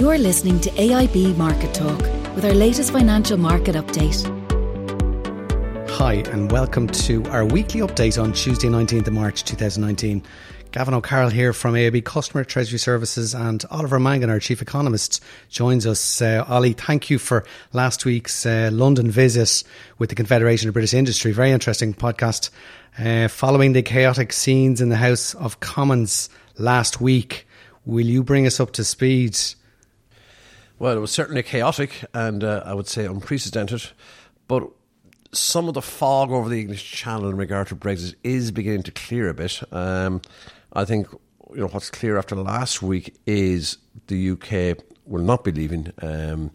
You're listening to AIB Market Talk with our latest financial market update. Hi, and welcome to our weekly update on Tuesday, 19th of March 2019. Gavin O'Carroll here from AIB Customer Treasury Services and Oliver Mangan, our Chief Economist, joins us. Uh, Ollie, thank you for last week's uh, London visit with the Confederation of British Industry. Very interesting podcast. Uh, following the chaotic scenes in the House of Commons last week, will you bring us up to speed? Well, it was certainly chaotic and uh, I would say unprecedented, but some of the fog over the English Channel in regard to Brexit is beginning to clear a bit. Um, I think you know what's clear after last week is the UK will not be leaving um,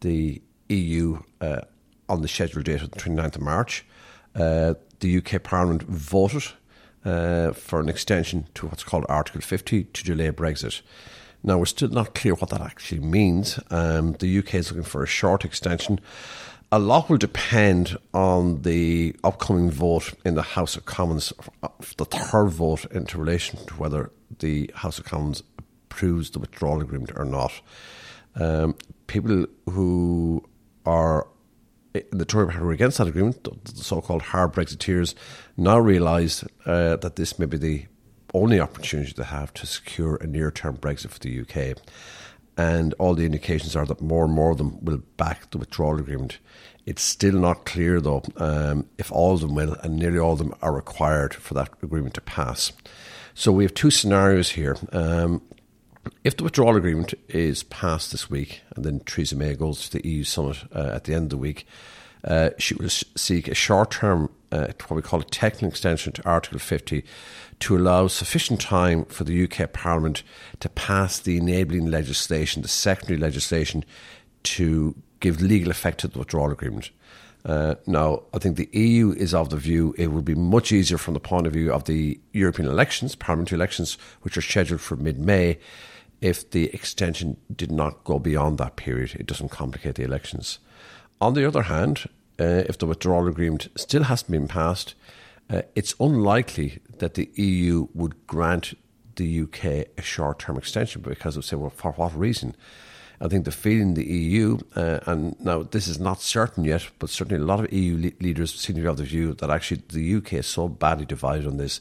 the EU uh, on the scheduled date of the 29th of March. Uh, the UK Parliament voted uh, for an extension to what's called Article 50 to delay Brexit. Now, we're still not clear what that actually means. Um, the UK is looking for a short extension a lot will depend on the upcoming vote in the House of Commons, the third vote into relation to whether the House of Commons approves the withdrawal agreement or not. Um, people who are in the Tory party against that agreement, the so-called hard Brexiteers, now realise uh, that this may be the only opportunity they have to secure a near-term Brexit for the UK and all the indications are that more and more of them will back the withdrawal agreement. It's still not clear, though, um, if all of them will, and nearly all of them are required for that agreement to pass. So we have two scenarios here. Um, if the withdrawal agreement is passed this week, and then Theresa May goes to the EU summit uh, at the end of the week, uh, she will seek a short term, uh, what we call a technical extension to Article 50 to allow sufficient time for the UK Parliament to pass the enabling legislation, the secondary legislation, to give legal effect to the withdrawal agreement. Uh, now, I think the EU is of the view it would be much easier from the point of view of the European elections, parliamentary elections, which are scheduled for mid May, if the extension did not go beyond that period. It doesn't complicate the elections. On the other hand, uh, if the withdrawal agreement still hasn't been passed, uh, it's unlikely that the EU would grant the UK a short term extension because of say, well, for what reason? I think the feeling the EU, uh, and now this is not certain yet, but certainly a lot of EU le- leaders seem to be of the view that actually the UK is so badly divided on this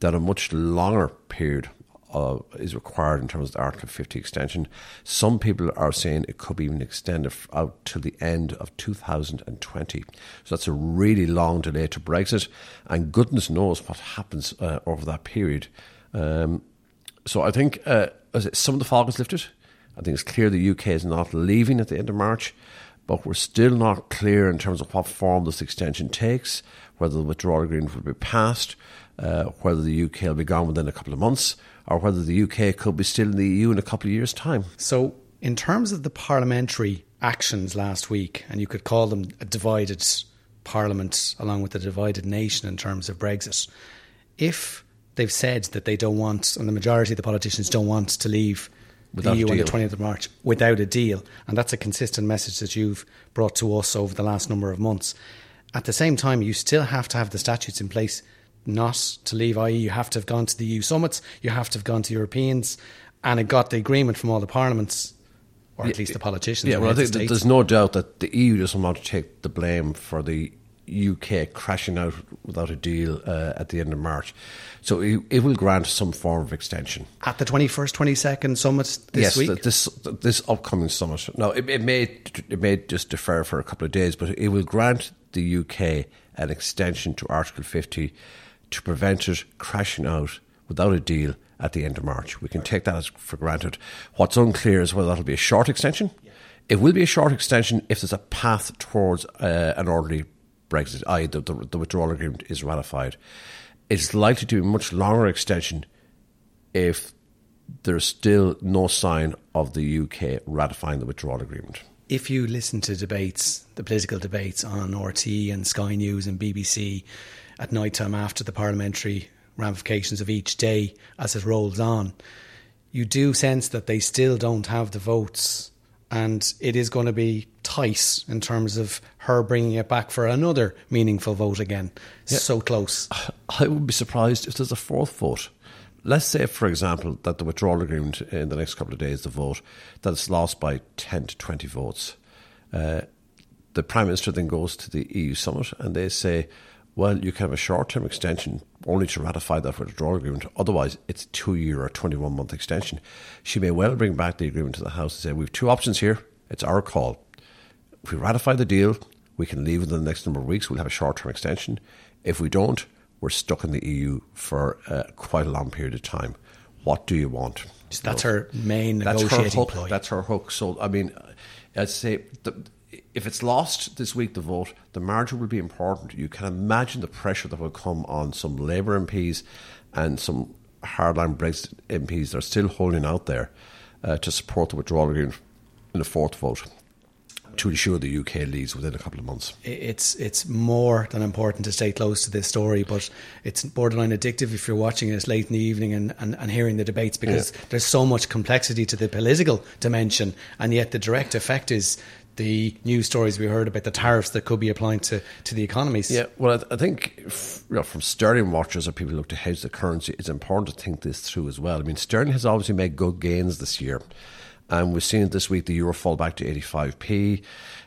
that a much longer period uh, is required in terms of the Article 50 extension. Some people are saying it could be even extended out to the end of 2020. So that's a really long delay to Brexit, and goodness knows what happens uh, over that period. Um, so I think uh, some of the fog is lifted. I think it's clear the UK is not leaving at the end of March, but we're still not clear in terms of what form this extension takes, whether the withdrawal agreement will be passed, uh, whether the UK will be gone within a couple of months, or whether the UK could be still in the EU in a couple of years' time. So, in terms of the parliamentary actions last week, and you could call them a divided parliament along with a divided nation in terms of Brexit, if they've said that they don't want, and the majority of the politicians don't want to leave without the EU on the 20th of March without a deal, and that's a consistent message that you've brought to us over the last number of months. At the same time, you still have to have the statutes in place not to leave, i.e., you have to have gone to the EU summits, you have to have gone to Europeans, and it got the agreement from all the parliaments, or at least the politicians. Yeah, well, I think the there's no doubt that the EU doesn't want to take the blame for the UK crashing out without a deal uh, at the end of March. So it, it, will grant some form of extension. At the 21st, 22nd summit this yes, week? Yes, this, this upcoming summit. Now, it, it, may, it may just defer for a couple of days, but it will grant the UK an extension to Article 50 to prevent it crashing out without a deal at the end of March. We can take that as for granted. What's unclear is whether that'll be a short extension. It will be a short extension if there's a path towards uh, an orderly Brexit, i.e., the, the, the, withdrawal agreement is ratified. It's likely to be a much longer extension if there's still no sign of the UK ratifying the withdrawal agreement. If you listen to debates, the political debates on RTÉ and Sky News and BBC, at night time after the parliamentary ramifications of each day as it rolls on, you do sense that they still don't have the votes. And it is going to be tight in terms of her bringing it back for another meaningful vote again. Yeah. So close. I would be surprised if there's a fourth vote let's say, for example, that the withdrawal agreement in the next couple of days, the vote, that it's lost by 10 to 20 votes. Uh, the Prime Minister then goes to the EU summit and they say, well, you can have a short term extension only to ratify that withdrawal agreement. Otherwise, it's a two year or 21 month extension. She may well bring back the agreement to the House and say, we have two options here. It's our call. If we ratify the deal, we can leave within the next number of weeks. We'll have a short term extension. If we don't, we're stuck in the EU for uh, quite a long period of time. What do you want? So that's you know, her main that's negotiating her hook, ploy. That's her hook. So, I mean, I'd say the, if it's lost this week, the vote, the margin will be important. You can imagine the pressure that will come on some Labour MPs and some hardline Brexit MPs that are still holding out there uh, to support the withdrawal agreement in the fourth vote to ensure the UK leads within a couple of months. It's it's more than important to stay close to this story, but it's borderline addictive if you're watching it late in the evening and, and, and hearing the debates because yeah. there's so much complexity to the political dimension, and yet the direct effect is the news stories we heard about the tariffs that could be applying to, to the economies. Yeah, well, I, think if, you know, from sterling watchers or people who look to hedge the currency, it's important to think this through as well. I mean, sterling has obviously made good gains this year. And we've seen it this week, the euro fall back to 85p.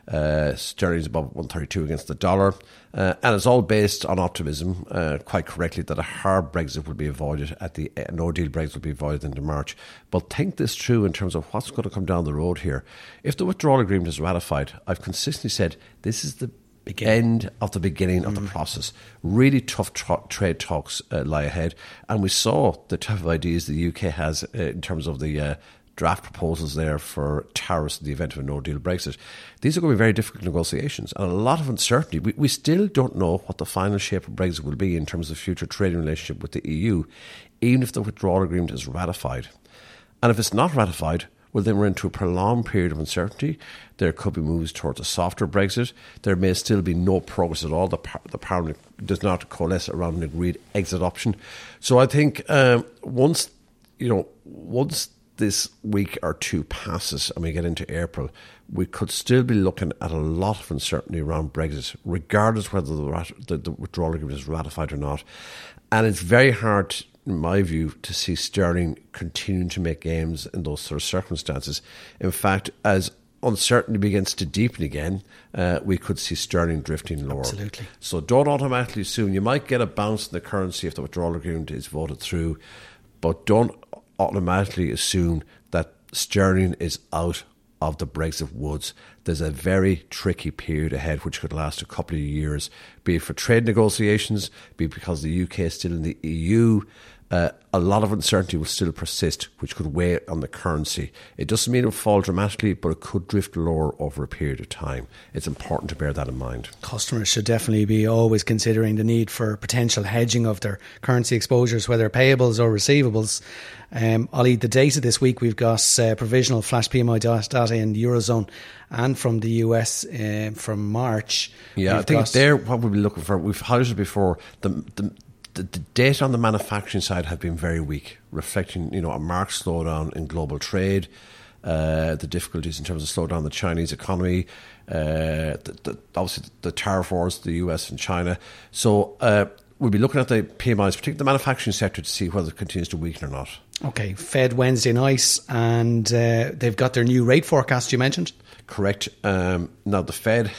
Uh, sterling's above 132 against the dollar. Uh, and it's all based on optimism, uh, quite correctly, that a hard Brexit will be avoided at the uh, no deal Brexit will be avoided into March. But think this through in terms of what's going to come down the road here. If the withdrawal agreement is ratified, I've consistently said this is the end of the beginning of the mm. process. Really tough tra- trade talks uh, lie ahead, and we saw the type of ideas the UK has uh, in terms of the uh, draft proposals there for tariffs in the event of a no deal Brexit. These are going to be very difficult negotiations and a lot of uncertainty. We, we still don't know what the final shape of Brexit will be in terms of future trading relationship with the EU, even if the withdrawal agreement is ratified. And if it's not ratified, well, then we're into a prolonged period of uncertainty. There could be moves towards a softer Brexit. There may still be no progress at all. The, par- the Parliament does not coalesce around an agreed exit option. So I think um, once, you know, once this week or two passes and we get into April, we could still be looking at a lot of uncertainty around Brexit, regardless whether the, the, the withdrawal agreement is ratified or not. And it's very hard, in my view, to see Sterling continuing to make gains in those sort of circumstances. In fact, as uncertainty begins to deepen again, uh, we could see sterling drifting lower. Absolutely. So don't automatically assume you might get a bounce in the currency if the withdrawal agreement is voted through, but don't automatically assume that sterling is out of the Brexit woods. There's a very tricky period ahead, which could last a couple of years, be it for trade negotiations, be it because the UK is still in the EU, uh, a lot of uncertainty will still persist, which could weigh on the currency. It doesn't mean it will fall dramatically, but it could drift lower over a period of time. It's important to bear that in mind. Customers should definitely be always considering the need for potential hedging of their currency exposures, whether payables or receivables. Um, Ollie, the data this week we've got uh, provisional flash PMI data in the Eurozone and from the US uh, from March. Yeah, I think there what we'll be looking for, we've highlighted before, the, the the, the data on the manufacturing side have been very weak, reflecting you know a marked slowdown in global trade, uh, the difficulties in terms of slowdown in the Chinese economy, uh, the, the, obviously the tariff wars, the US and China. So uh, we'll be looking at the PMIs, particularly the manufacturing sector, to see whether it continues to weaken or not. Okay, Fed Wednesday night, and uh, they've got their new rate forecast you mentioned. Correct. Um, now the Fed,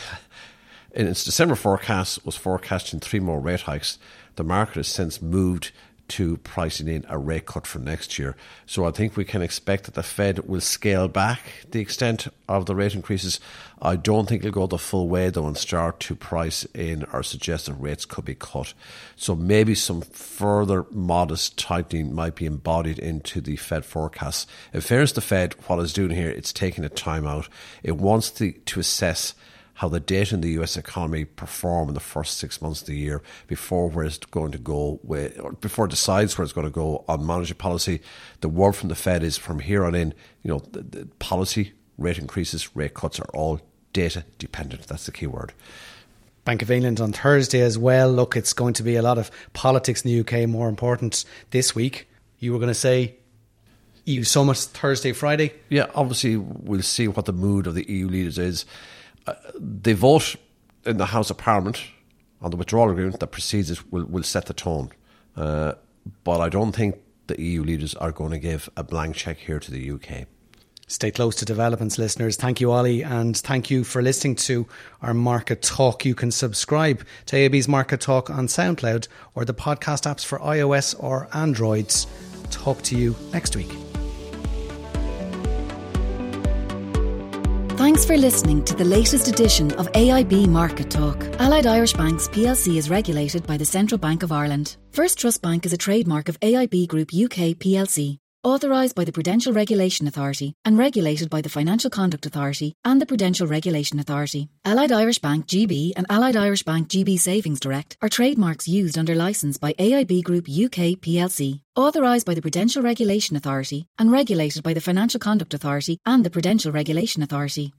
in its December forecast, was forecasting three more rate hikes the market has since moved to pricing in a rate cut for next year. So I think we can expect that the Fed will scale back the extent of the rate increases. I don't think it'll go the full way though and start to price in or suggest that rates could be cut. So maybe some further modest tightening might be embodied into the Fed forecasts. In fairness, the Fed, what it's doing here, it's taking a time out. It wants to, to assess how the data in the US economy perform in the first six months of the year before where it's going to go with, or before it decides where it's going to go on monetary policy. The word from the Fed is from here on in, you know, the, the policy, rate increases, rate cuts are all data dependent. That's the key word. Bank of England on Thursday as well. Look, it's going to be a lot of politics in the UK, more important this week. You were going to say EU summit Thursday, Friday? Yeah, obviously, we'll see what the mood of the EU leaders is the vote in the House of Parliament on the withdrawal agreement that precedes it will, will set the tone. Uh, but I don't think the EU leaders are going to give a blank cheque here to the UK. Stay close to developments, listeners. Thank you, Ollie, and thank you for listening to our Market Talk. You can subscribe to AIB's Market Talk on SoundCloud or the podcast apps for iOS or Androids. Talk to you next week. Thanks for listening to the latest edition of AIB Market Talk. Allied Irish Banks plc is regulated by the Central Bank of Ireland. First Trust Bank is a trademark of AIB Group UK plc authorised by the Prudential Regulation Authority and regulated by the Financial Conduct Authority and the Prudential Regulation Authority. Allied Irish Bank GB and Allied Irish Bank GB Savings Direct are trademarks used under licence by AIB Group UK plc, authorised by the Prudential Regulation Authority and regulated by the Financial Conduct Authority and the Prudential Regulation Authority.